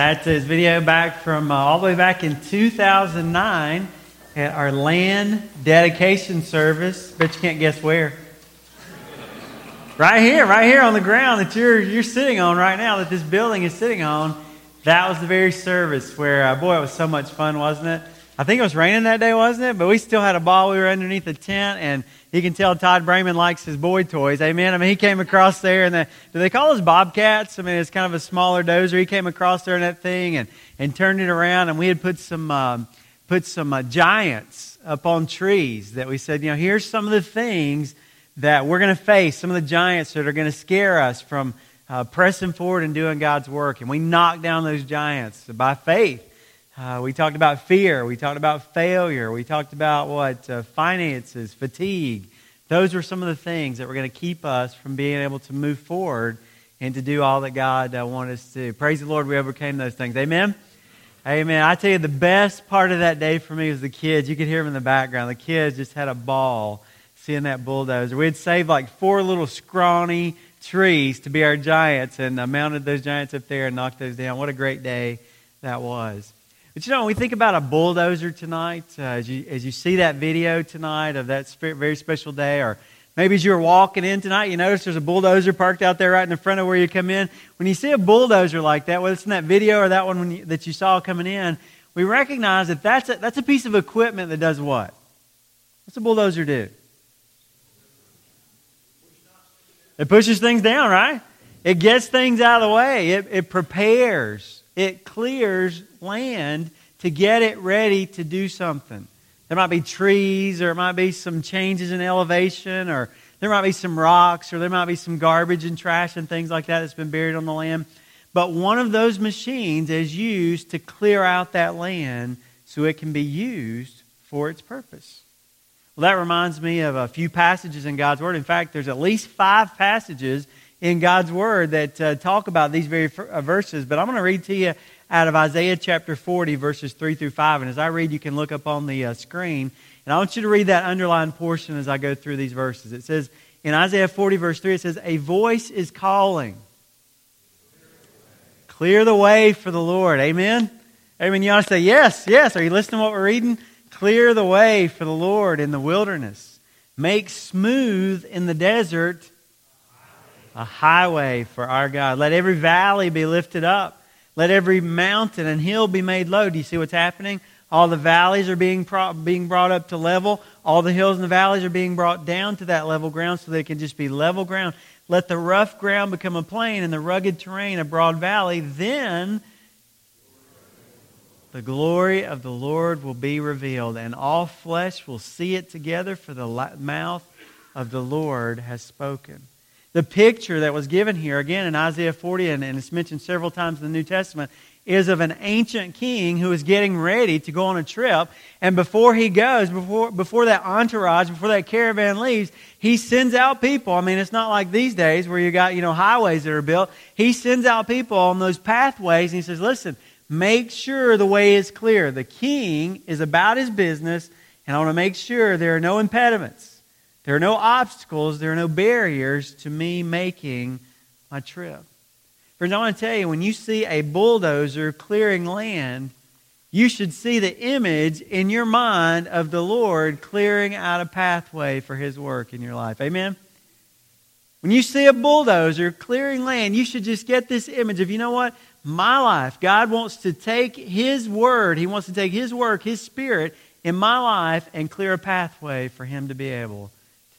That is his video back from uh, all the way back in 2009 at our land dedication service. Bet you can't guess where. right here, right here on the ground that you're, you're sitting on right now, that this building is sitting on. That was the very service where, uh, boy, it was so much fun, wasn't it? I think it was raining that day, wasn't it? But we still had a ball. We were underneath the tent, and you can tell Todd Brayman likes his boy toys. Amen. I mean, he came across there, and the, do they call us bobcats? I mean, it's kind of a smaller dozer. He came across there in that thing and, and turned it around, and we had put some um, put some uh, giants up on trees that we said, you know, here's some of the things that we're going to face, some of the giants that are going to scare us from uh, pressing forward and doing God's work. And we knocked down those giants by faith. Uh, we talked about fear. We talked about failure. We talked about what? Uh, finances, fatigue. Those were some of the things that were going to keep us from being able to move forward and to do all that God uh, wanted us to. Praise the Lord, we overcame those things. Amen? Amen. I tell you, the best part of that day for me was the kids. You could hear them in the background. The kids just had a ball seeing that bulldozer. We had saved like four little scrawny trees to be our giants and uh, mounted those giants up there and knocked those down. What a great day that was. But you know, when we think about a bulldozer tonight, uh, as, you, as you see that video tonight of that very special day, or maybe as you were walking in tonight, you notice there's a bulldozer parked out there right in the front of where you come in. When you see a bulldozer like that, whether it's in that video or that one you, that you saw coming in, we recognize that that's a, that's a piece of equipment that does what? What's a bulldozer do? It pushes things down, right? It gets things out of the way. It, it prepares it clears land to get it ready to do something. There might be trees, or it might be some changes in elevation, or there might be some rocks, or there might be some garbage and trash and things like that that's been buried on the land. But one of those machines is used to clear out that land so it can be used for its purpose. Well, that reminds me of a few passages in God's Word. In fact, there's at least five passages in God's Word that uh, talk about these very uh, verses, but I'm going to read to you out of Isaiah chapter 40, verses 3 through 5. And as I read, you can look up on the uh, screen. And I want you to read that underlined portion as I go through these verses. It says, in Isaiah 40, verse 3, it says, A voice is calling. Clear the way for the Lord. Amen? Amen. You ought to say, Yes, yes. Are you listening to what we're reading? Clear the way for the Lord in the wilderness. Make smooth in the desert a highway for our God. Let every valley be lifted up. Let every mountain and hill be made low. Do you see what's happening? All the valleys are being, pro- being brought up to level. All the hills and the valleys are being brought down to that level ground so they can just be level ground. Let the rough ground become a plain and the rugged terrain a broad valley. Then the glory of the Lord will be revealed, and all flesh will see it together, for the mouth of the Lord has spoken the picture that was given here, again in Isaiah 40, and, and it's mentioned several times in the New Testament, is of an ancient king who is getting ready to go on a trip. And before he goes, before, before that entourage, before that caravan leaves, he sends out people. I mean, it's not like these days where you got, you know, highways that are built. He sends out people on those pathways and he says, listen, make sure the way is clear. The king is about his business and I want to make sure there are no impediments. There are no obstacles, there are no barriers to me making my trip. Friends, I want to tell you, when you see a bulldozer clearing land, you should see the image in your mind of the Lord clearing out a pathway for His work in your life. Amen? When you see a bulldozer clearing land, you should just get this image of, you know what? My life, God wants to take His Word, He wants to take His work, His Spirit in my life and clear a pathway for Him to be able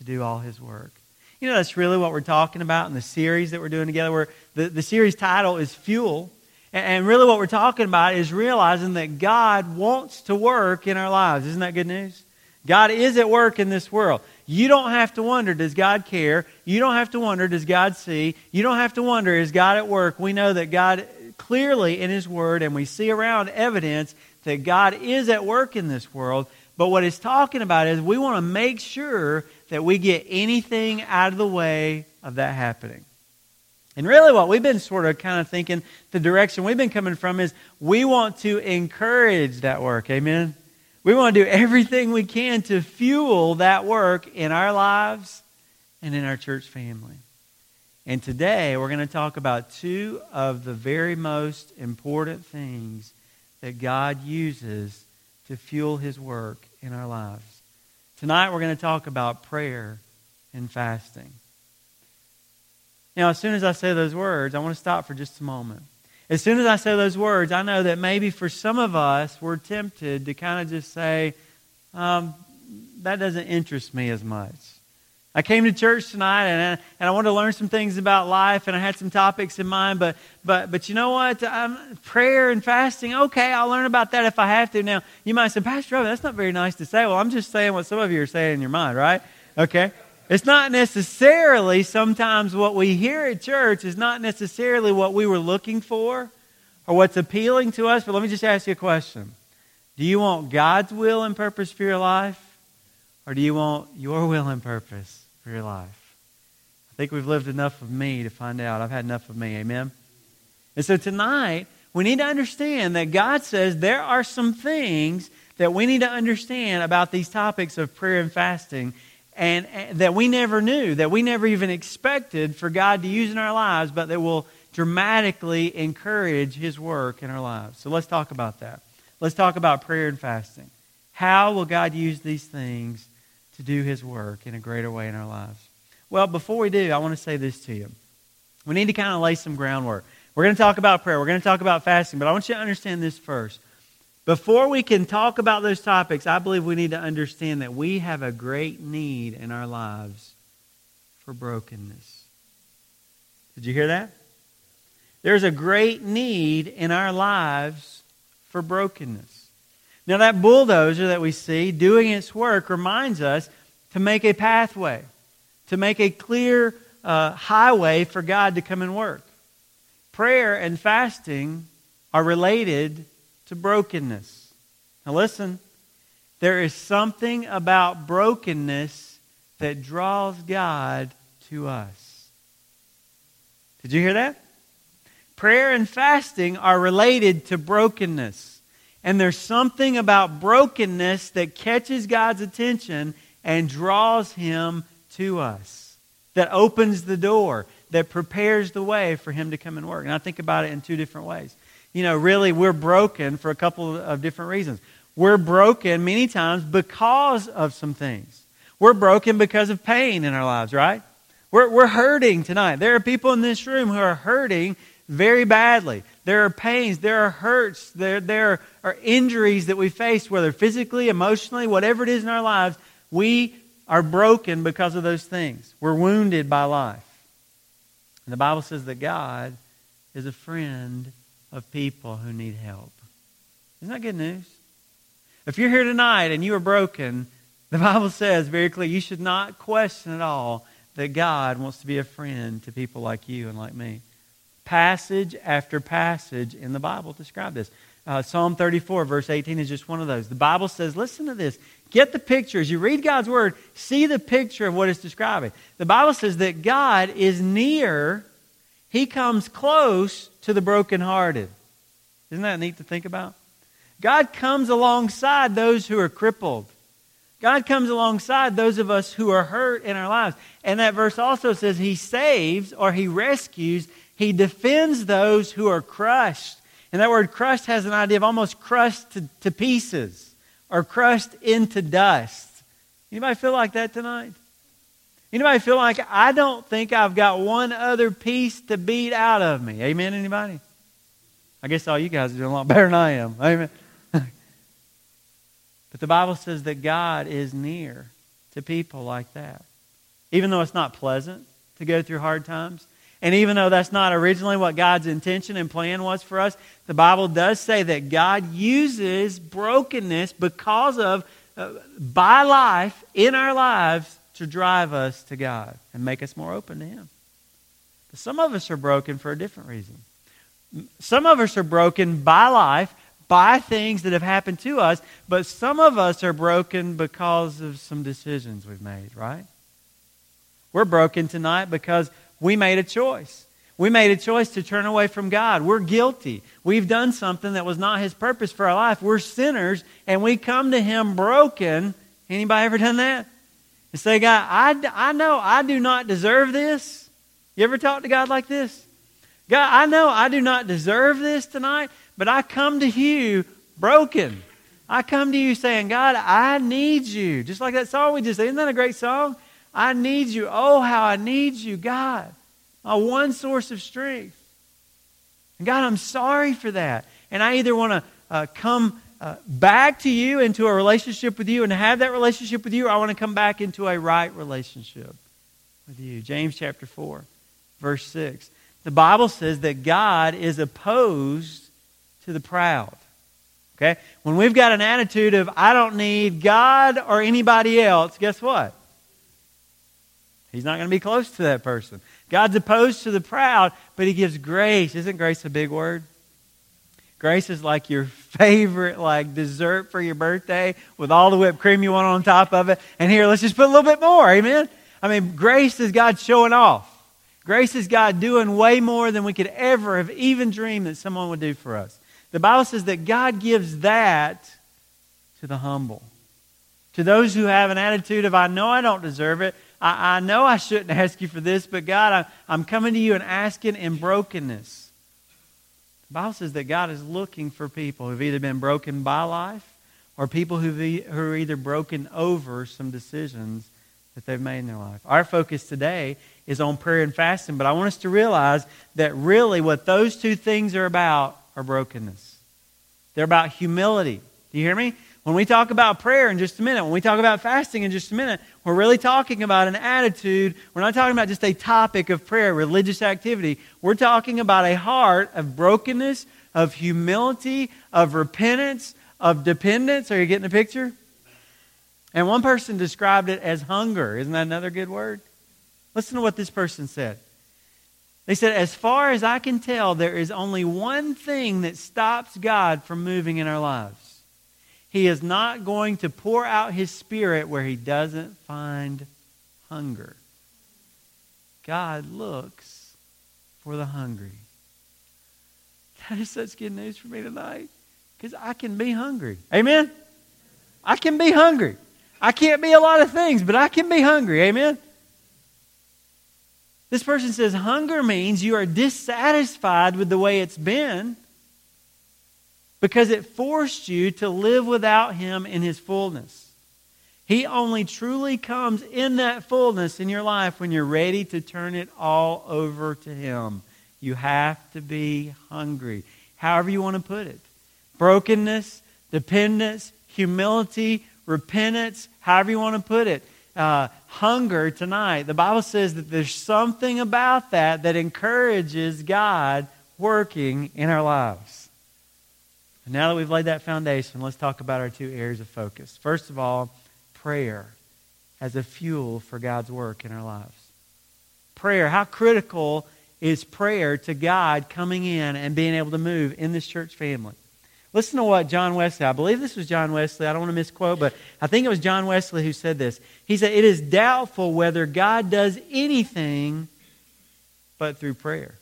to do all his work. You know, that's really what we're talking about in the series that we're doing together. Where the, the series title is Fuel. And, and really, what we're talking about is realizing that God wants to work in our lives. Isn't that good news? God is at work in this world. You don't have to wonder, does God care? You don't have to wonder, does God see? You don't have to wonder, is God at work? We know that God clearly in His Word, and we see around evidence that God is at work in this world. But what it's talking about is we want to make sure that we get anything out of the way of that happening. And really, what we've been sort of kind of thinking, the direction we've been coming from is we want to encourage that work. Amen? We want to do everything we can to fuel that work in our lives and in our church family. And today we're going to talk about two of the very most important things that God uses to fuel his work in our lives. Tonight we're going to talk about prayer and fasting. Now, as soon as I say those words, I want to stop for just a moment. As soon as I say those words, I know that maybe for some of us, we're tempted to kind of just say, um, that doesn't interest me as much. I came to church tonight and I, and I wanted to learn some things about life and I had some topics in mind, but, but, but you know what? Um, prayer and fasting, okay, I'll learn about that if I have to. Now, you might say, Pastor Robin, that's not very nice to say. Well, I'm just saying what some of you are saying in your mind, right? Okay. It's not necessarily sometimes what we hear at church is not necessarily what we were looking for or what's appealing to us. But let me just ask you a question Do you want God's will and purpose for your life? Or do you want your will and purpose for your life? I think we've lived enough of me to find out. I've had enough of me. Amen? And so tonight, we need to understand that God says there are some things that we need to understand about these topics of prayer and fasting and, and, that we never knew, that we never even expected for God to use in our lives, but that will dramatically encourage His work in our lives. So let's talk about that. Let's talk about prayer and fasting. How will God use these things to do His work in a greater way in our lives? Well, before we do, I want to say this to you. We need to kind of lay some groundwork. We're going to talk about prayer, we're going to talk about fasting, but I want you to understand this first. Before we can talk about those topics, I believe we need to understand that we have a great need in our lives for brokenness. Did you hear that? There's a great need in our lives for brokenness. Now, that bulldozer that we see doing its work reminds us to make a pathway, to make a clear uh, highway for God to come and work. Prayer and fasting are related to brokenness. Now, listen, there is something about brokenness that draws God to us. Did you hear that? Prayer and fasting are related to brokenness. And there's something about brokenness that catches God's attention and draws him to us, that opens the door, that prepares the way for him to come and work. And I think about it in two different ways you know, really we're broken for a couple of different reasons. We're broken many times because of some things. We're broken because of pain in our lives, right? We're, we're hurting tonight. There are people in this room who are hurting very badly. There are pains, there are hurts, there, there are injuries that we face, whether physically, emotionally, whatever it is in our lives. We are broken because of those things. We're wounded by life. And the Bible says that God is a friend of people who need help. Isn't that good news? If you're here tonight and you are broken, the Bible says very clearly you should not question at all that God wants to be a friend to people like you and like me. Passage after passage in the Bible describe this. Uh, Psalm 34, verse 18 is just one of those. The Bible says, listen to this. Get the picture. As you read God's Word, see the picture of what it's describing. The Bible says that God is near, He comes close to the brokenhearted. Isn't that neat to think about? God comes alongside those who are crippled. God comes alongside those of us who are hurt in our lives. And that verse also says he saves or he rescues, he defends those who are crushed. And that word crushed has an idea of almost crushed to, to pieces or crushed into dust. Anybody feel like that tonight? Anybody feel like I don't think I've got one other piece to beat out of me? Amen, anybody? I guess all you guys are doing a lot better than I am. Amen. but the Bible says that God is near to people like that. Even though it's not pleasant to go through hard times, and even though that's not originally what God's intention and plan was for us, the Bible does say that God uses brokenness because of, uh, by life, in our lives, to drive us to God and make us more open to Him. But some of us are broken for a different reason. Some of us are broken by life, by things that have happened to us, but some of us are broken because of some decisions we've made, right? We're broken tonight because we made a choice. We made a choice to turn away from God. We're guilty. We've done something that was not His purpose for our life. We're sinners, and we come to Him broken. Anybody ever done that? and say, God, I, I know I do not deserve this, You ever talk to God like this? God, I know I do not deserve this tonight, but I come to you broken. I come to you saying, God, I need you. Just like that song we just. Isn't that a great song? I need you. Oh, how I need you, God. My one source of strength. And God, I'm sorry for that. And I either want to uh, come uh, back to you into a relationship with you and have that relationship with you, or I want to come back into a right relationship with you. James chapter 4, verse 6. The Bible says that God is opposed to the proud. Okay? When we've got an attitude of, I don't need God or anybody else, guess what? He's not going to be close to that person. God's opposed to the proud, but He gives grace. Isn't grace a big word? Grace is like your favorite like dessert for your birthday with all the whipped cream you want on top of it. And here, let's just put a little bit more. Amen. I mean, grace is God showing off. Grace is God doing way more than we could ever have even dreamed that someone would do for us. The Bible says that God gives that to the humble. To those who have an attitude of, I know I don't deserve it. I, I know I shouldn't ask you for this, but God, I, I'm coming to you and asking in brokenness. The Bible says that God is looking for people who've either been broken by life or people who've, who are either broken over some decisions that they've made in their life. Our focus today is on prayer and fasting, but I want us to realize that really what those two things are about are brokenness. They're about humility. Do you hear me? When we talk about prayer in just a minute, when we talk about fasting in just a minute, we're really talking about an attitude. We're not talking about just a topic of prayer, religious activity. We're talking about a heart of brokenness, of humility, of repentance, of dependence. Are you getting the picture? And one person described it as hunger. Isn't that another good word? Listen to what this person said. They said, As far as I can tell, there is only one thing that stops God from moving in our lives. He is not going to pour out his spirit where he doesn't find hunger. God looks for the hungry. That is such good news for me tonight because I can be hungry. Amen? I can be hungry. I can't be a lot of things, but I can be hungry. Amen? This person says hunger means you are dissatisfied with the way it's been because it forced you to live without Him in His fullness. He only truly comes in that fullness in your life when you're ready to turn it all over to Him. You have to be hungry, however you want to put it. Brokenness, dependence, humility, repentance, however you want to put it. Uh, hunger tonight. The Bible says that there's something about that that encourages God working in our lives. Now that we've laid that foundation, let's talk about our two areas of focus. First of all, prayer as a fuel for God's work in our lives. Prayer, how critical is prayer to God coming in and being able to move in this church family? Listen to what John Wesley, I believe this was John Wesley, I don't want to misquote, but I think it was John Wesley who said this. He said, It is doubtful whether God does anything but through prayer.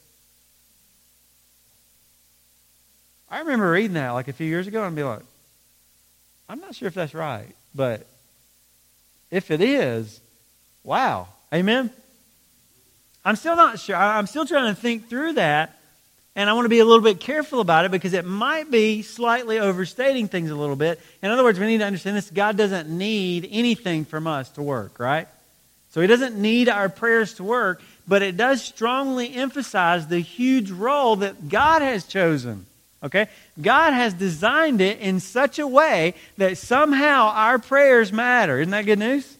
Remember reading that like a few years ago and be like, I'm not sure if that's right, but if it is, wow. Amen? I'm still not sure. I'm still trying to think through that. And I want to be a little bit careful about it because it might be slightly overstating things a little bit. In other words, we need to understand this God doesn't need anything from us to work, right? So He doesn't need our prayers to work, but it does strongly emphasize the huge role that God has chosen. Okay? God has designed it in such a way that somehow our prayers matter. Isn't that good news?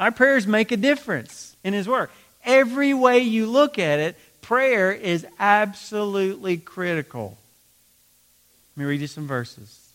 Our prayers make a difference in His work. Every way you look at it, prayer is absolutely critical. Let me read you some verses.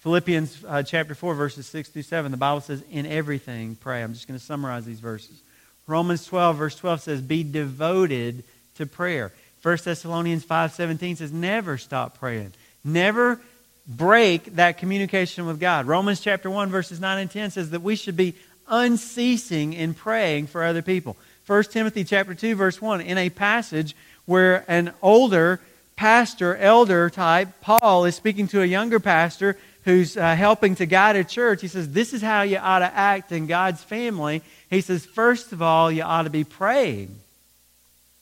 Philippians uh, chapter 4, verses 6 through 7, the Bible says, In everything, pray. I'm just going to summarize these verses. Romans 12, verse 12 says, Be devoted to prayer. 1 Thessalonians 5.17 says, Never stop praying. Never break that communication with God. Romans chapter 1, verses 9 and 10 says that we should be unceasing in praying for other people. 1 Timothy chapter 2 verse 1 in a passage where an older pastor, elder type, Paul is speaking to a younger pastor who's uh, helping to guide a church. He says, This is how you ought to act in God's family. He says, First of all, you ought to be praying.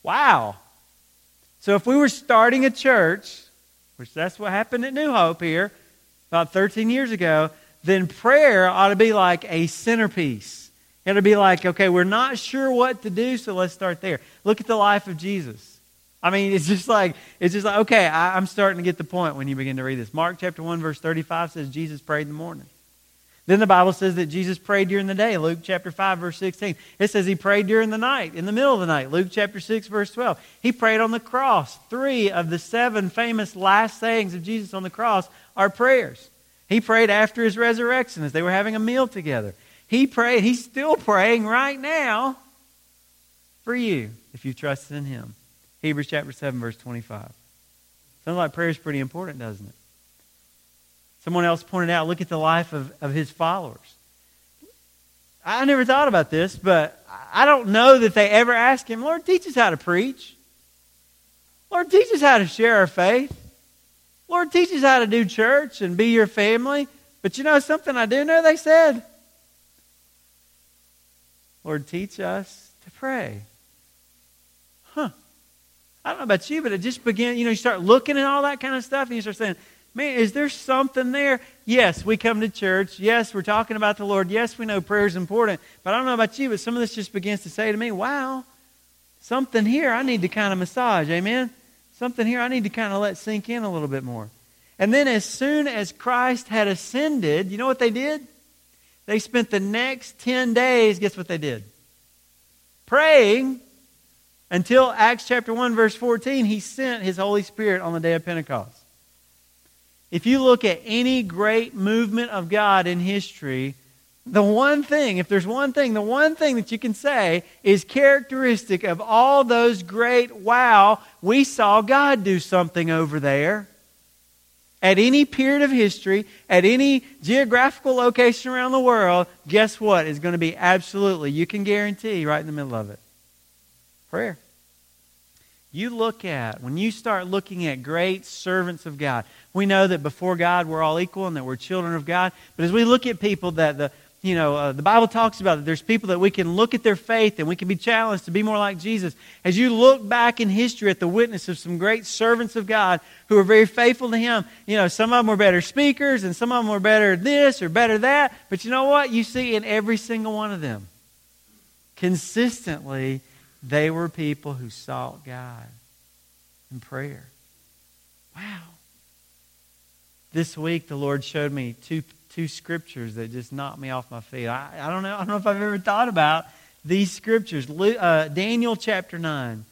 Wow. So if we were starting a church, which that's what happened at New Hope here about 13 years ago, then prayer ought to be like a centerpiece. It ought to be like, okay, we're not sure what to do, so let's start there. Look at the life of Jesus. I mean, it's just like, it's just like, okay, I, I'm starting to get the point when you begin to read this. Mark chapter 1, verse 35 says Jesus prayed in the morning. Then the Bible says that Jesus prayed during the day. Luke chapter 5, verse 16. It says he prayed during the night, in the middle of the night. Luke chapter 6, verse 12. He prayed on the cross. Three of the seven famous last sayings of Jesus on the cross are prayers. He prayed after his resurrection as they were having a meal together. He prayed, he's still praying right now for you if you trust in him. Hebrews chapter 7, verse 25. Sounds like prayer is pretty important, doesn't it? Someone else pointed out, look at the life of, of his followers. I never thought about this, but I don't know that they ever asked him, Lord, teach us how to preach. Lord, teach us how to share our faith. Lord, teach us how to do church and be your family. But you know something I do know they said? Lord, teach us to pray. Huh. I don't know about you, but it just began, you know, you start looking at all that kind of stuff and you start saying, man, is there something there? Yes, we come to church. Yes, we're talking about the Lord. Yes, we know prayer is important. But I don't know about you, but some of this just begins to say to me, wow, something here I need to kind of massage. Amen? Something here I need to kind of let sink in a little bit more. And then as soon as Christ had ascended, you know what they did? They spent the next 10 days, guess what they did? Praying until Acts chapter 1, verse 14, he sent his Holy Spirit on the day of Pentecost. If you look at any great movement of God in history, the one thing, if there's one thing, the one thing that you can say is characteristic of all those great, wow, we saw God do something over there. At any period of history, at any geographical location around the world, guess what is going to be absolutely, you can guarantee, right in the middle of it? Prayer. You look at, when you start looking at great servants of God, we know that before God we're all equal and that we're children of God. But as we look at people that the, you know, uh, the Bible talks about that there's people that we can look at their faith and we can be challenged to be more like Jesus. As you look back in history at the witness of some great servants of God who are very faithful to Him, you know, some of them were better speakers and some of them were better this or better that. But you know what? You see in every single one of them, consistently, they were people who sought God in prayer. Wow. This week, the Lord showed me two, two scriptures that just knocked me off my feet. I, I, don't know, I don't know if I've ever thought about these scriptures. Uh, Daniel chapter 9,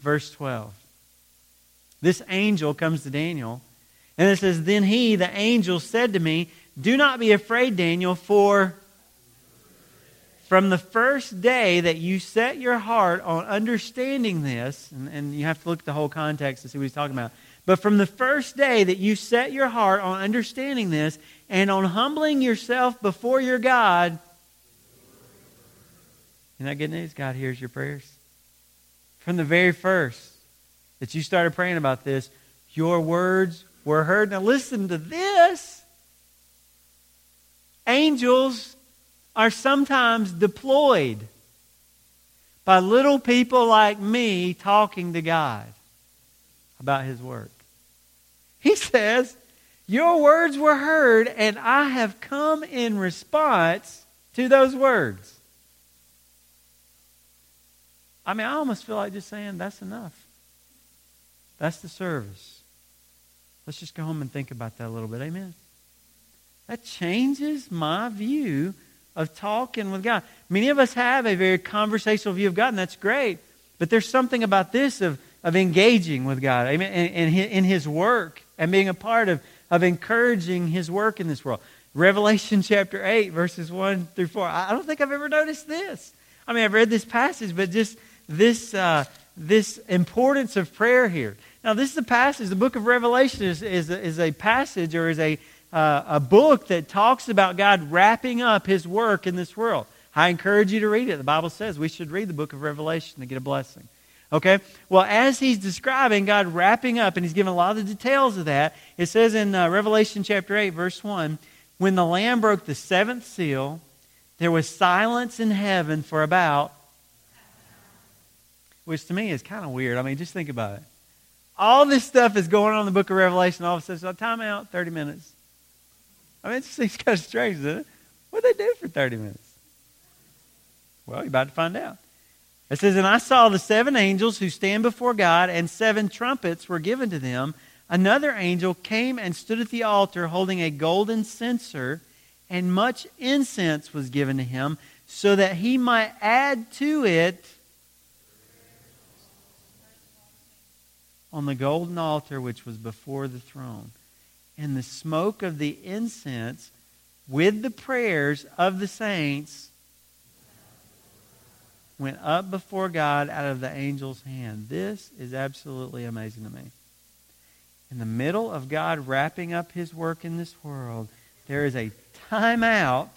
verse 12. This angel comes to Daniel, and it says, Then he, the angel, said to me, Do not be afraid, Daniel, for from the first day that you set your heart on understanding this, and, and, you have to look at the whole context to see what he's talking about. But from the first day that you set your heart on understanding this and on humbling yourself before your God, isn't that good news? God hears your prayers. From the very first that you started praying about this, your words were heard. Now listen to this. Angels are sometimes deployed by little people like me talking to God about His work. He says, Your words were heard, and I have come in response to those words. I mean, I almost feel like just saying, That's enough. That's the service. Let's just go home and think about that a little bit. Amen. That changes my view of talking with God. Many of us have a very conversational view of God, and that's great. But there's something about this of, of engaging with God amen, in, in His work and being a part of, of encouraging His work in this world. Revelation chapter 8, verses 1 through 4. I don't think I've ever noticed this. I mean, I've read this passage, but just this, uh, this importance of prayer here. Now, this is a passage, the book of Revelation is, is, is a passage or is a uh, a book that talks about God wrapping up his work in this world. I encourage you to read it. The Bible says we should read the book of Revelation to get a blessing. Okay? Well, as he's describing God wrapping up, and he's given a lot of the details of that, it says in uh, Revelation chapter 8, verse 1 when the Lamb broke the seventh seal, there was silence in heaven for about which to me is kind of weird. I mean, just think about it. All this stuff is going on in the book of Revelation. All of a sudden, so time out, 30 minutes. I mean, it just seems kind of strange, doesn't it? What do they do for 30 minutes? Well, you're about to find out. It says, And I saw the seven angels who stand before God, and seven trumpets were given to them. Another angel came and stood at the altar holding a golden censer, and much incense was given to him, so that he might add to it on the golden altar which was before the throne. And the smoke of the incense with the prayers of the saints went up before God out of the angel's hand. This is absolutely amazing to me. In the middle of God wrapping up his work in this world, there is a timeout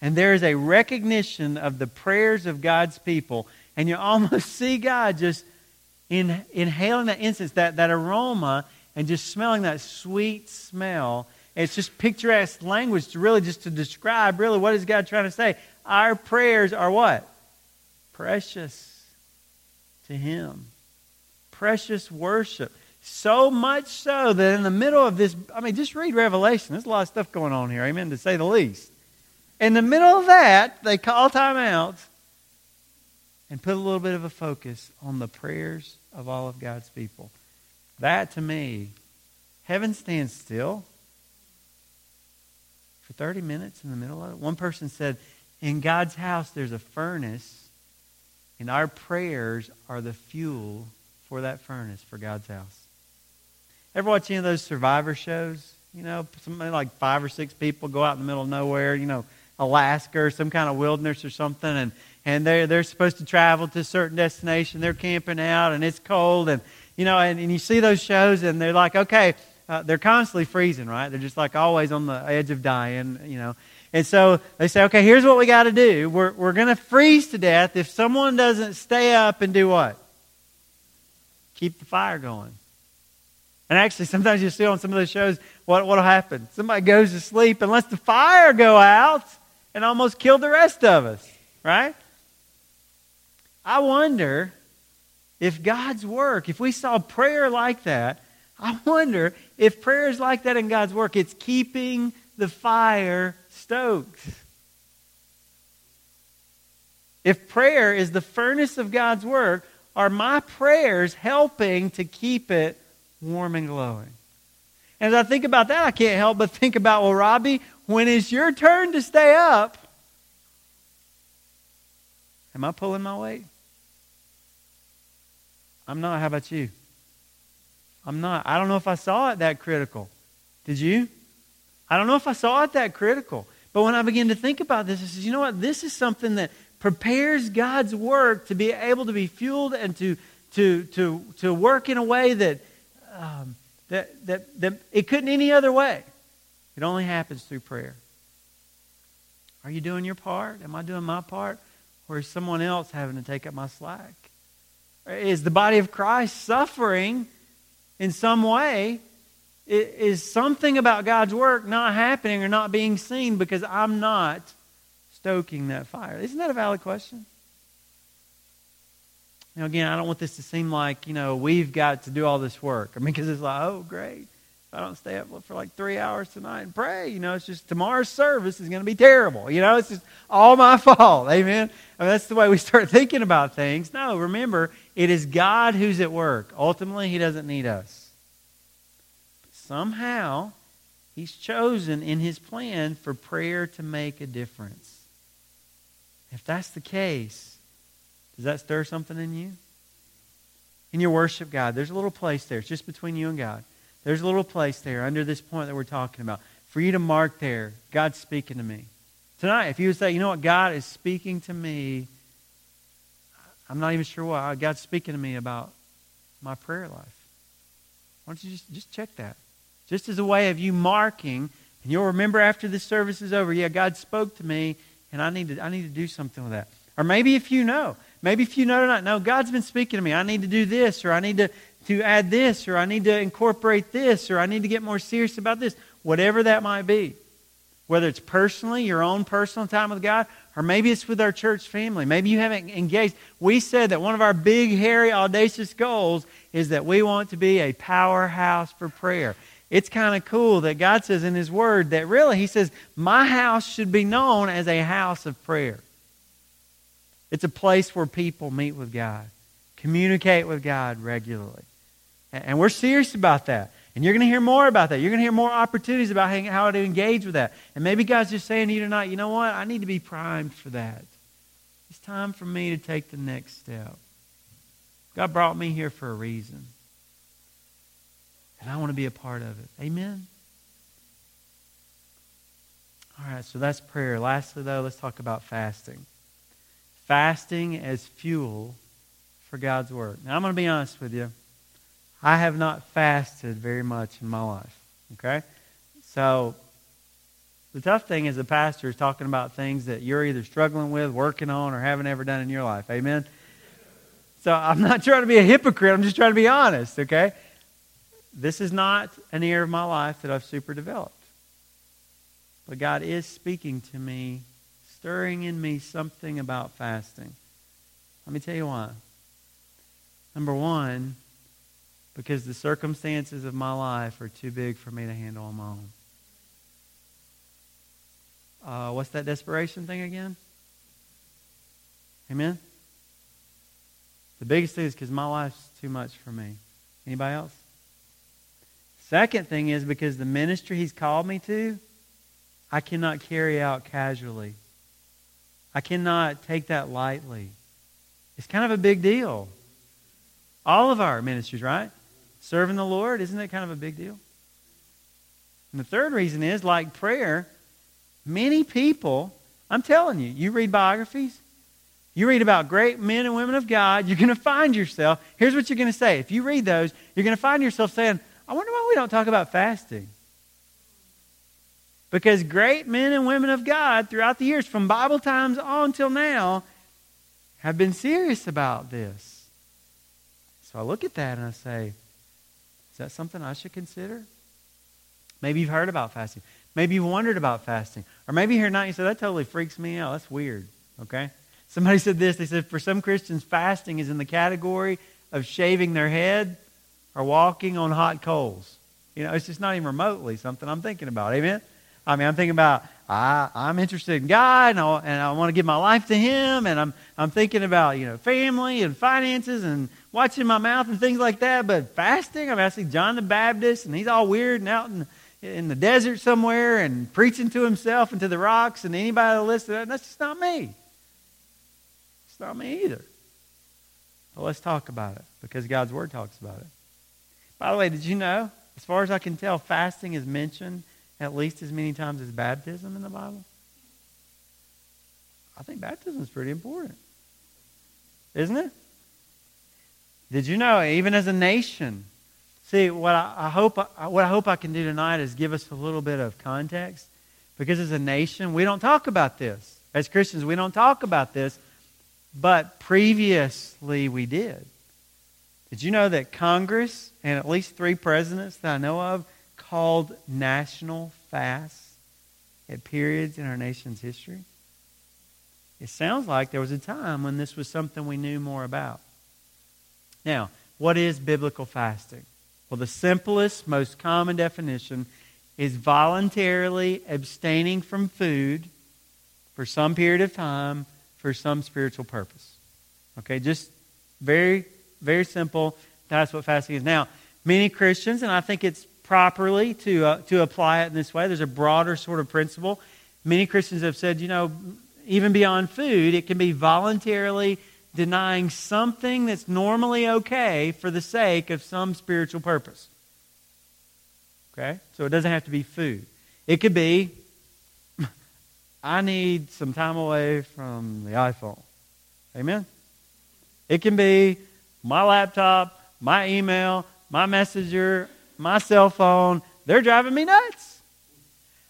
and there is a recognition of the prayers of God's people. And you almost see God just in, inhaling that incense, that, that aroma, and just smelling that sweet smell it's just picturesque language to really just to describe really what is God trying to say. Our prayers are what? Precious to Him. Precious worship. So much so that in the middle of this, I mean, just read Revelation. There's a lot of stuff going on here, amen, to say the least. In the middle of that, they call time out and put a little bit of a focus on the prayers of all of God's people. That to me, heaven stands still for 30 minutes in the middle of it. One person said, In God's house, there's a furnace, and our prayers are the fuel for that furnace for God's house. Ever watch any of those survivor shows? You know, something like five or six people go out in the middle of nowhere, you know, Alaska or some kind of wilderness or something, and, and they're, they're supposed to travel to a certain destination. They're camping out, and it's cold, and, you know, and, and you see those shows, and they're like, okay, uh, they're constantly freezing, right? They're just like always on the edge of dying, you know. And so they say, okay, here's what we got to do. We're, we're going to freeze to death if someone doesn't stay up and do what? Keep the fire going. And actually, sometimes you see on some of those shows what will happen. Somebody goes to sleep and lets the fire go out and almost kill the rest of us, right? I wonder if God's work, if we saw prayer like that, I wonder if prayer is like that in God's work, it's keeping the fire stoked. If prayer is the furnace of God's work, are my prayers helping to keep it warm and glowing? And as I think about that, I can't help but think about, well, Robbie, when it's your turn to stay up, am I pulling my weight? I'm not. How about you? I'm not. I don't know if I saw it that critical. Did you? I don't know if I saw it that critical. But when I began to think about this, I said, you know what? This is something that prepares God's work to be able to be fueled and to, to, to, to work in a way that, um, that, that, that it couldn't any other way. It only happens through prayer. Are you doing your part? Am I doing my part? Or is someone else having to take up my slack? Is the body of Christ suffering in some way is something about God's work not happening or not being seen because I'm not stoking that fire? Isn't that a valid question? Now, again, I don't want this to seem like, you know, we've got to do all this work. I mean, because it's like, oh, great. I don't stay up for like three hours tonight and pray, you know, it's just tomorrow's service is going to be terrible. You know, it's just all my fault. Amen. I mean, that's the way we start thinking about things. No, remember, it is God who's at work. Ultimately, He doesn't need us. But somehow, He's chosen in His plan for prayer to make a difference. If that's the case, does that stir something in you? In your worship, God, there's a little place there. It's just between you and God. There's a little place there under this point that we're talking about. For you to mark there, God's speaking to me. Tonight, if you would say, you know what, God is speaking to me I'm not even sure why. God's speaking to me about my prayer life. Why don't you just, just check that? Just as a way of you marking, and you'll remember after this service is over, yeah, God spoke to me, and I need to, I need to do something with that. Or maybe if you know, maybe if you know tonight, no, God's been speaking to me. I need to do this, or I need to, to add this, or I need to incorporate this, or I need to get more serious about this, whatever that might be. Whether it's personally, your own personal time with God, or maybe it's with our church family. Maybe you haven't engaged. We said that one of our big, hairy, audacious goals is that we want to be a powerhouse for prayer. It's kind of cool that God says in His Word that really, He says, My house should be known as a house of prayer. It's a place where people meet with God, communicate with God regularly. And we're serious about that. And you're going to hear more about that. You're going to hear more opportunities about how to engage with that. And maybe God's just saying to you tonight, you know what? I need to be primed for that. It's time for me to take the next step. God brought me here for a reason. And I want to be a part of it. Amen? All right, so that's prayer. Lastly, though, let's talk about fasting. Fasting as fuel for God's work. Now, I'm going to be honest with you. I have not fasted very much in my life. Okay? So, the tough thing as a pastor is talking about things that you're either struggling with, working on, or haven't ever done in your life. Amen? So, I'm not trying to be a hypocrite. I'm just trying to be honest, okay? This is not an area of my life that I've super developed. But God is speaking to me, stirring in me something about fasting. Let me tell you why. Number one, because the circumstances of my life are too big for me to handle on my own. Uh, what's that desperation thing again? Amen? The biggest thing is because my life's too much for me. Anybody else? Second thing is because the ministry he's called me to, I cannot carry out casually. I cannot take that lightly. It's kind of a big deal. All of our ministries, right? Serving the Lord, isn't that kind of a big deal? And the third reason is, like prayer, many people, I'm telling you, you read biographies, you read about great men and women of God, you're going to find yourself, here's what you're going to say. If you read those, you're going to find yourself saying, I wonder why we don't talk about fasting. Because great men and women of God throughout the years, from Bible times on till now, have been serious about this. So I look at that and I say, is that something I should consider? Maybe you've heard about fasting. Maybe you've wondered about fasting. Or maybe here tonight you said, that totally freaks me out. That's weird. Okay? Somebody said this. They said, for some Christians, fasting is in the category of shaving their head or walking on hot coals. You know, it's just not even remotely something I'm thinking about. Amen? I mean, I'm thinking about I, I'm interested in God and I, and I want to give my life to Him, and I'm, I'm thinking about, you know, family and finances and watching my mouth and things like that. But fasting, I mean, I see John the Baptist, and he's all weird and out in, in the desert somewhere and preaching to himself and to the rocks, and anybody that listens to that, that's just not me. It's not me either. But let's talk about it because God's Word talks about it. By the way, did you know, as far as I can tell, fasting is mentioned at least as many times as baptism in the Bible? I think baptism is pretty important. Isn't it? Did you know, even as a nation, see, what I, I hope, what I hope I can do tonight is give us a little bit of context. Because as a nation, we don't talk about this. As Christians, we don't talk about this, but previously we did. Did you know that Congress and at least three presidents that I know of called national fasts at periods in our nation's history? It sounds like there was a time when this was something we knew more about. Now, what is biblical fasting? Well, the simplest, most common definition is voluntarily abstaining from food for some period of time for some spiritual purpose. Okay, just very, very simple. That's what fasting is. Now, many Christians, and I think it's properly to, uh, to apply it in this way. There's a broader sort of principle. Many Christians have said, you know, even beyond food, it can be voluntarily denying something that's normally okay for the sake of some spiritual purpose. Okay? So it doesn't have to be food. It could be, I need some time away from the iPhone. Amen? It can be my laptop, my email, my messenger, my cell phone, they're driving me nuts.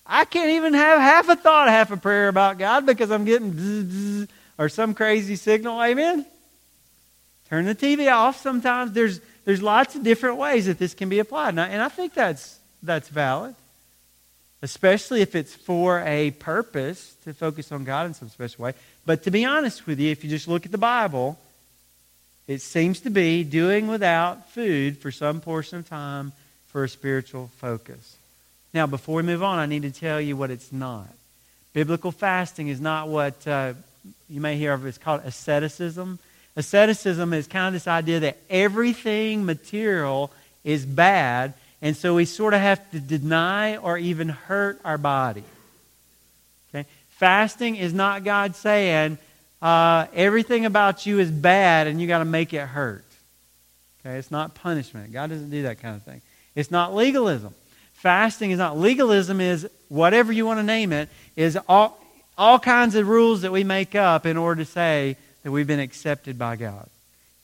I can't even have half a thought, half a prayer about God because I'm getting bzz, bzz, or some crazy signal. Amen? Turn the TV off sometimes. There's, there's lots of different ways that this can be applied. I, and I think that's, that's valid. especially if it's for a purpose to focus on God in some special way. But to be honest with you, if you just look at the Bible, it seems to be doing without food for some portion of time for a spiritual focus. Now, before we move on, I need to tell you what it's not. Biblical fasting is not what uh, you may hear of. It's called asceticism. Asceticism is kind of this idea that everything material is bad and so we sort of have to deny or even hurt our body. Okay? Fasting is not God saying uh, everything about you is bad and you got to make it hurt. Okay? It's not punishment. God doesn't do that kind of thing. It's not legalism. Fasting is not legalism is whatever you want to name it is all all kinds of rules that we make up in order to say that we've been accepted by God.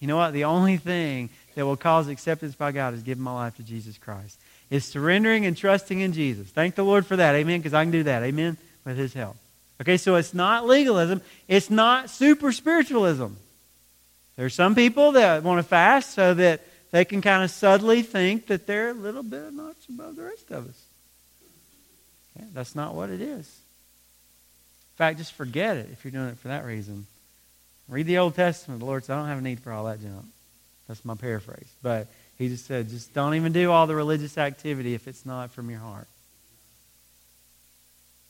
You know what? The only thing that will cause acceptance by God is giving my life to Jesus Christ. Is surrendering and trusting in Jesus. Thank the Lord for that. Amen. Because I can do that. Amen. With His help. Okay, so it's not legalism. It's not super spiritualism. There's some people that want to fast so that they can kind of subtly think that they're a little bit notch above the rest of us. Okay, that's not what it is. In fact, just forget it if you're doing it for that reason. Read the Old Testament. The Lord said, I don't have a need for all that junk. That's my paraphrase. But he just said, just don't even do all the religious activity if it's not from your heart.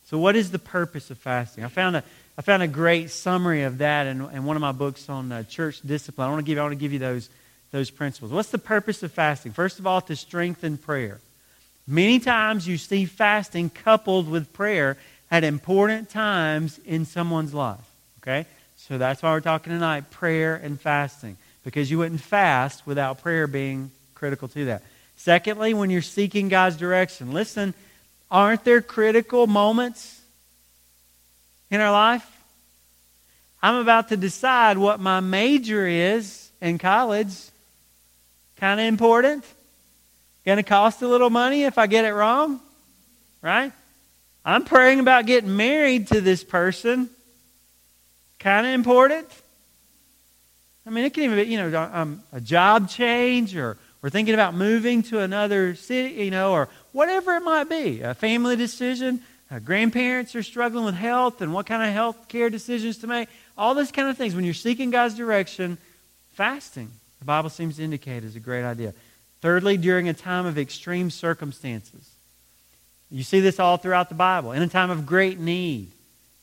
So, what is the purpose of fasting? I found a, I found a great summary of that in, in one of my books on uh, church discipline. I want to give, I want to give you those, those principles. What's the purpose of fasting? First of all, to strengthen prayer. Many times you see fasting coupled with prayer at important times in someone's life. Okay? So that's why we're talking tonight prayer and fasting because you wouldn't fast without prayer being critical to that. Secondly, when you're seeking God's direction, listen, aren't there critical moments in our life? I'm about to decide what my major is in college. Kind of important. Going to cost a little money if I get it wrong, right? I'm praying about getting married to this person. Kind of important. I mean, it can even be, you know, um, a job change or we're thinking about moving to another city, you know, or whatever it might be. A family decision. Uh, grandparents are struggling with health and what kind of health care decisions to make. All those kind of things. When you're seeking God's direction, fasting, the Bible seems to indicate, is a great idea. Thirdly, during a time of extreme circumstances. You see this all throughout the Bible. In a time of great need,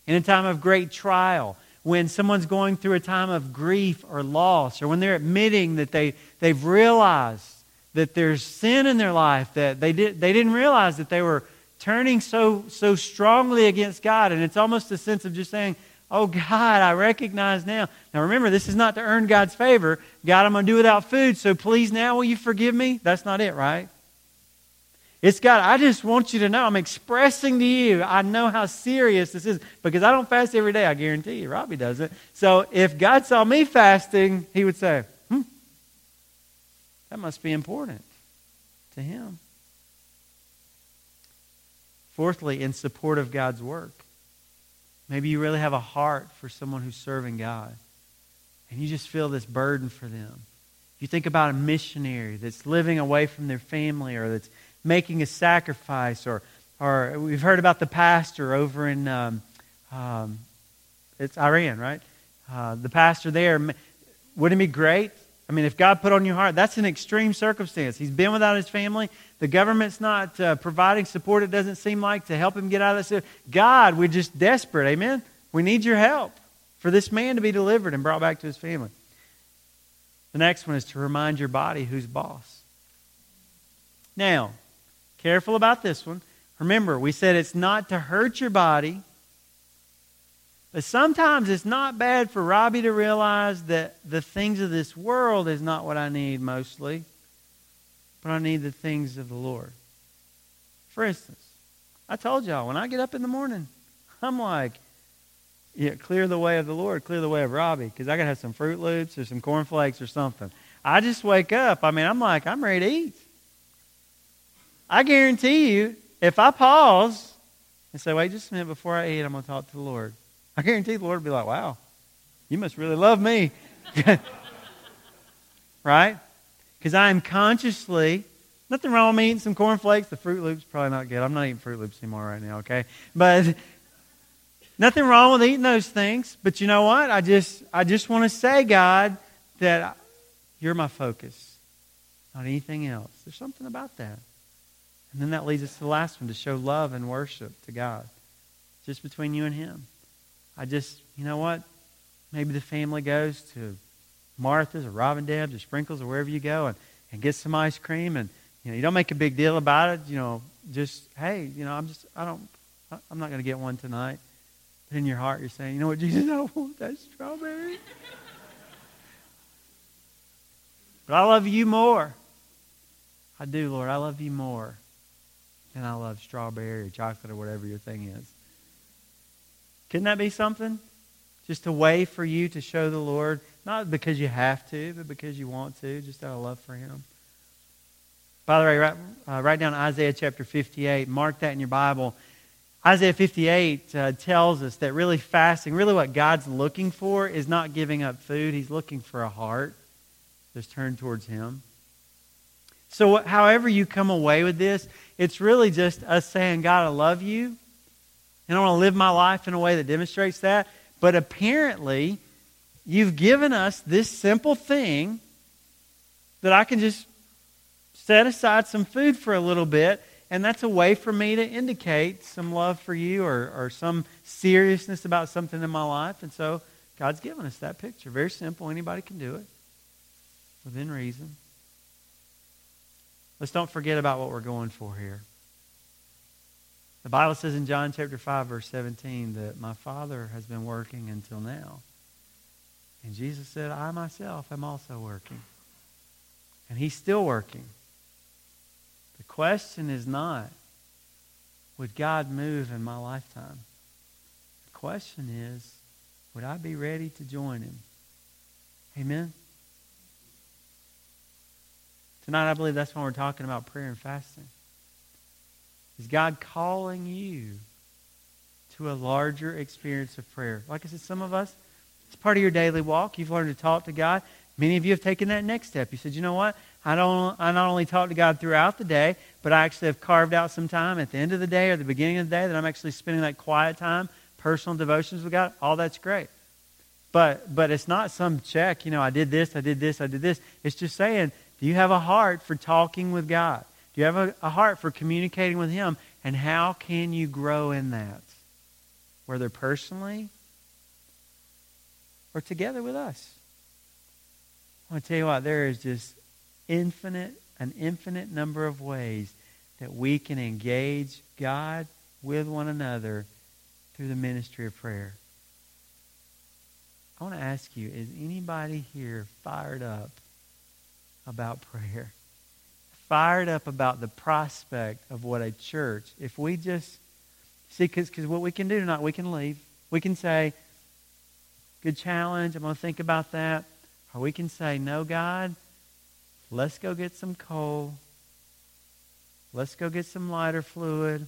in a time of great trial, when someone's going through a time of grief or loss, or when they're admitting that they, they've realized that there's sin in their life, that they, did, they didn't realize that they were turning so, so strongly against God. And it's almost a sense of just saying, Oh, God, I recognize now. Now, remember, this is not to earn God's favor. God, I'm going to do without food, so please now will you forgive me? That's not it, right? It's God, I just want you to know, I'm expressing to you, I know how serious this is because I don't fast every day, I guarantee you. Robbie doesn't. So if God saw me fasting, he would say, hmm, that must be important to him. Fourthly, in support of God's work. Maybe you really have a heart for someone who's serving God and you just feel this burden for them. You think about a missionary that's living away from their family or that's making a sacrifice, or, or we've heard about the pastor over in um, um, it's Iran, right? Uh, the pastor there. Wouldn't it be great? I mean, if God put on your heart, that's an extreme circumstance. He's been without his family. The government's not uh, providing support, it doesn't seem like, to help him get out of this. God, we're just desperate. Amen? We need your help for this man to be delivered and brought back to his family. The next one is to remind your body who's boss. Now, Careful about this one. Remember, we said it's not to hurt your body. But sometimes it's not bad for Robbie to realize that the things of this world is not what I need mostly, but I need the things of the Lord. For instance, I told y'all, when I get up in the morning, I'm like, yeah, clear the way of the Lord, clear the way of Robbie, because I got to have some Froot Loops or some cornflakes or something. I just wake up. I mean, I'm like, I'm ready to eat. I guarantee you, if I pause and say, wait just a minute before I eat, I'm going to talk to the Lord. I guarantee the Lord will be like, wow, you must really love me. right? Because I am consciously Nothing wrong with me eating some cornflakes. The Froot Loops probably not good. I'm not eating Froot Loops anymore right now, okay? But nothing wrong with eating those things. But you know what? I just I just want to say, God, that you're my focus, not anything else. There's something about that. And then that leads us to the last one to show love and worship to God, just between you and Him. I just, you know what? Maybe the family goes to Martha's or Robin Deb's or Sprinkles or wherever you go and, and get some ice cream and you know, you don't make a big deal about it. You know, just hey, you know, I'm just I don't I'm not going to get one tonight. But in your heart, you're saying, you know what, Jesus, I want that strawberry. but I love you more. I do, Lord. I love you more than I love strawberry or chocolate or whatever your thing is. Couldn't that be something? Just a way for you to show the Lord, not because you have to, but because you want to, just out of love for Him. By the way, write, uh, write down Isaiah chapter 58. Mark that in your Bible. Isaiah 58 uh, tells us that really fasting, really what God's looking for is not giving up food. He's looking for a heart that's turned towards Him. So, however you come away with this, it's really just us saying, God, I love you. And I want to live my life in a way that demonstrates that. But apparently, you've given us this simple thing that I can just set aside some food for a little bit, and that's a way for me to indicate some love for you or, or some seriousness about something in my life. And so God's given us that picture. Very simple. Anybody can do it within reason. Let's don't forget about what we're going for here. The Bible says in John chapter 5, verse 17, that my Father has been working until now. And Jesus said, I myself am also working. And He's still working. The question is not, would God move in my lifetime? The question is, would I be ready to join him? Amen? Tonight, I believe that's when we're talking about prayer and fasting. Is God calling you to a larger experience of prayer? Like I said, some of us, it's part of your daily walk. You've learned to talk to God. Many of you have taken that next step. You said, you know what? I, don't, I not only talk to God throughout the day, but I actually have carved out some time at the end of the day or the beginning of the day that I'm actually spending that quiet time, personal devotions with God. All that's great. But, but it's not some check, you know, I did this, I did this, I did this. It's just saying, do you have a heart for talking with God? Do you have a, a heart for communicating with Him? And how can you grow in that? Whether personally or together with us. I want to tell you what, there is just infinite, an infinite number of ways that we can engage God with one another through the ministry of prayer. I want to ask you, is anybody here fired up about prayer? Fired up about the prospect of what a church, if we just, see, because what we can do tonight, we can leave. We can say, good challenge, I'm going to think about that. Or we can say, no, God, Let's go get some coal. Let's go get some lighter fluid.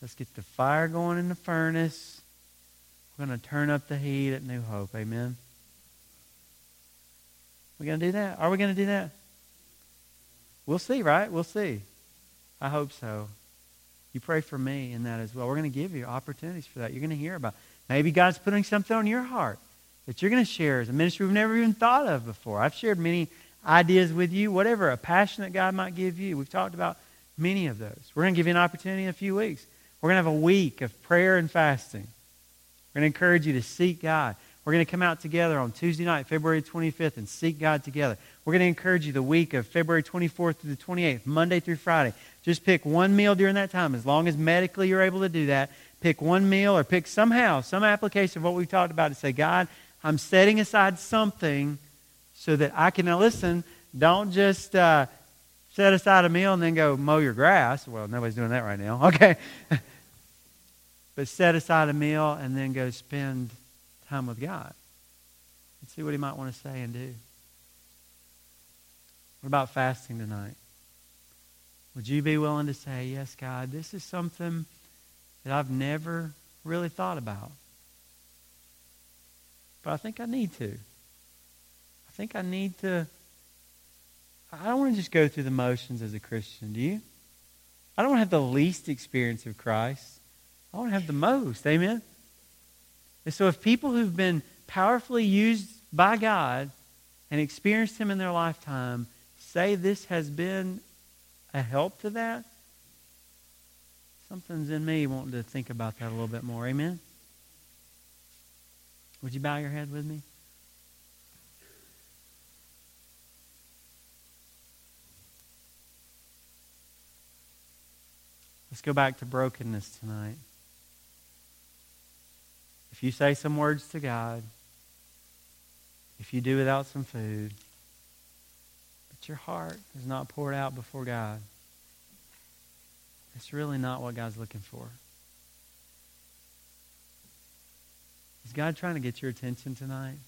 Let's get the fire going in the furnace. We're going to turn up the heat at New Hope. Amen. We're going to do that. Are we going to do that? We'll see, right? We'll see. I hope so. You pray for me in that as well. We're going to give you opportunities for that. You're going to hear about. Maybe God's putting something on your heart that you're going to share as a ministry we've never even thought of before. I've shared many ideas with you, whatever, a passion that God might give you. We've talked about many of those. We're going to give you an opportunity in a few weeks. We're going to have a week of prayer and fasting. We're going to encourage you to seek God. We're going to come out together on Tuesday night, February 25th, and seek God together. We're going to encourage you the week of February 24th through the 28th, Monday through Friday. Just pick one meal during that time, as long as medically you're able to do that. Pick one meal or pick somehow, some application of what we've talked about to say, God, I'm setting aside something so that I can now listen. Don't just uh, set aside a meal and then go mow your grass. Well, nobody's doing that right now. Okay. but set aside a meal and then go spend time with God and see what He might want to say and do. What about fasting tonight? Would you be willing to say, Yes, God, this is something that I've never really thought about? But I think I need to. I think I need to I don't want to just go through the motions as a Christian. Do you? I don't want to have the least experience of Christ. I want to have the most. Amen? And so if people who've been powerfully used by God and experienced Him in their lifetime say this has been a help to that, something's in me wanting to think about that a little bit more. Amen? Would you bow your head with me? Let's go back to brokenness tonight. If you say some words to God, if you do without some food, but your heart is not poured out before God, it's really not what God's looking for. Is God trying to get your attention tonight?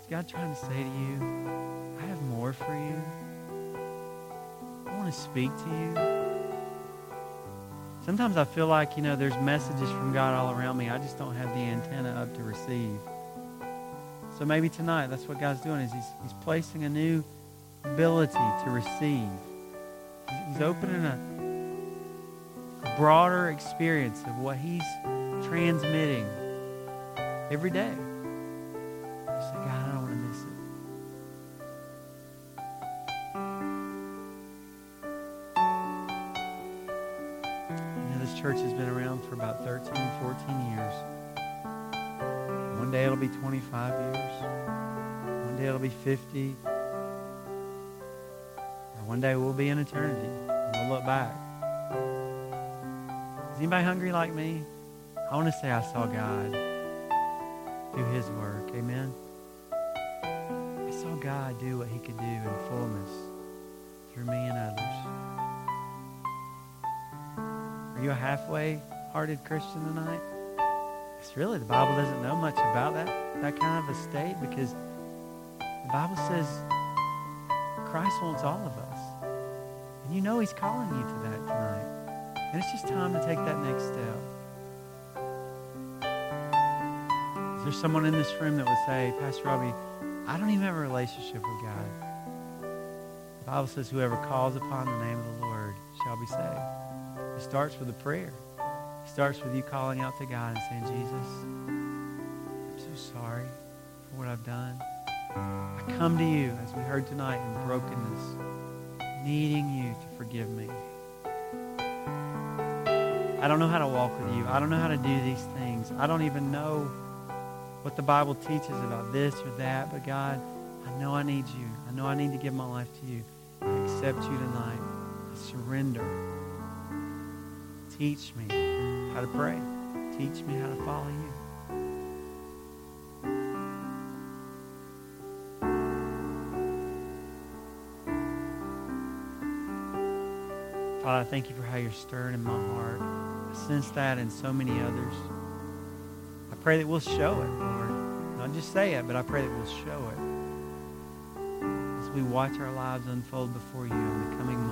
Is God trying to say to you, I have more for you? I want to speak to you. Sometimes I feel like, you know, there's messages from God all around me. I just don't have the antenna up to receive. So maybe tonight, that's what God's doing is he's, he's placing a new ability to receive. He's opening a, a broader experience of what he's transmitting every day. 50. And one day we'll be in eternity. And we'll look back. Is anybody hungry like me? I want to say I saw God do his work. Amen. I saw God do what he could do in fullness through me and others. Are you a halfway hearted Christian tonight? It's really, the Bible doesn't know much about that, that kind of a state because the Bible says Christ wants all of us. And you know He's calling you to that tonight. And it's just time to take that next step. Is there someone in this room that would say, Pastor Robbie, I don't even have a relationship with God? The Bible says, whoever calls upon the name of the Lord shall be saved. It starts with a prayer. It starts with you calling out to God and saying, Jesus, I'm so sorry for what I've done. I come to you, as we heard tonight, in brokenness, needing you to forgive me. I don't know how to walk with you. I don't know how to do these things. I don't even know what the Bible teaches about this or that. But God, I know I need you. I know I need to give my life to you. I accept you tonight. I surrender. Teach me how to pray. Teach me how to follow you. Father, I thank you for how you're stirring in my heart. I sense that in so many others. I pray that we'll show it, Lord. Not just say it, but I pray that we'll show it. As we watch our lives unfold before you in the coming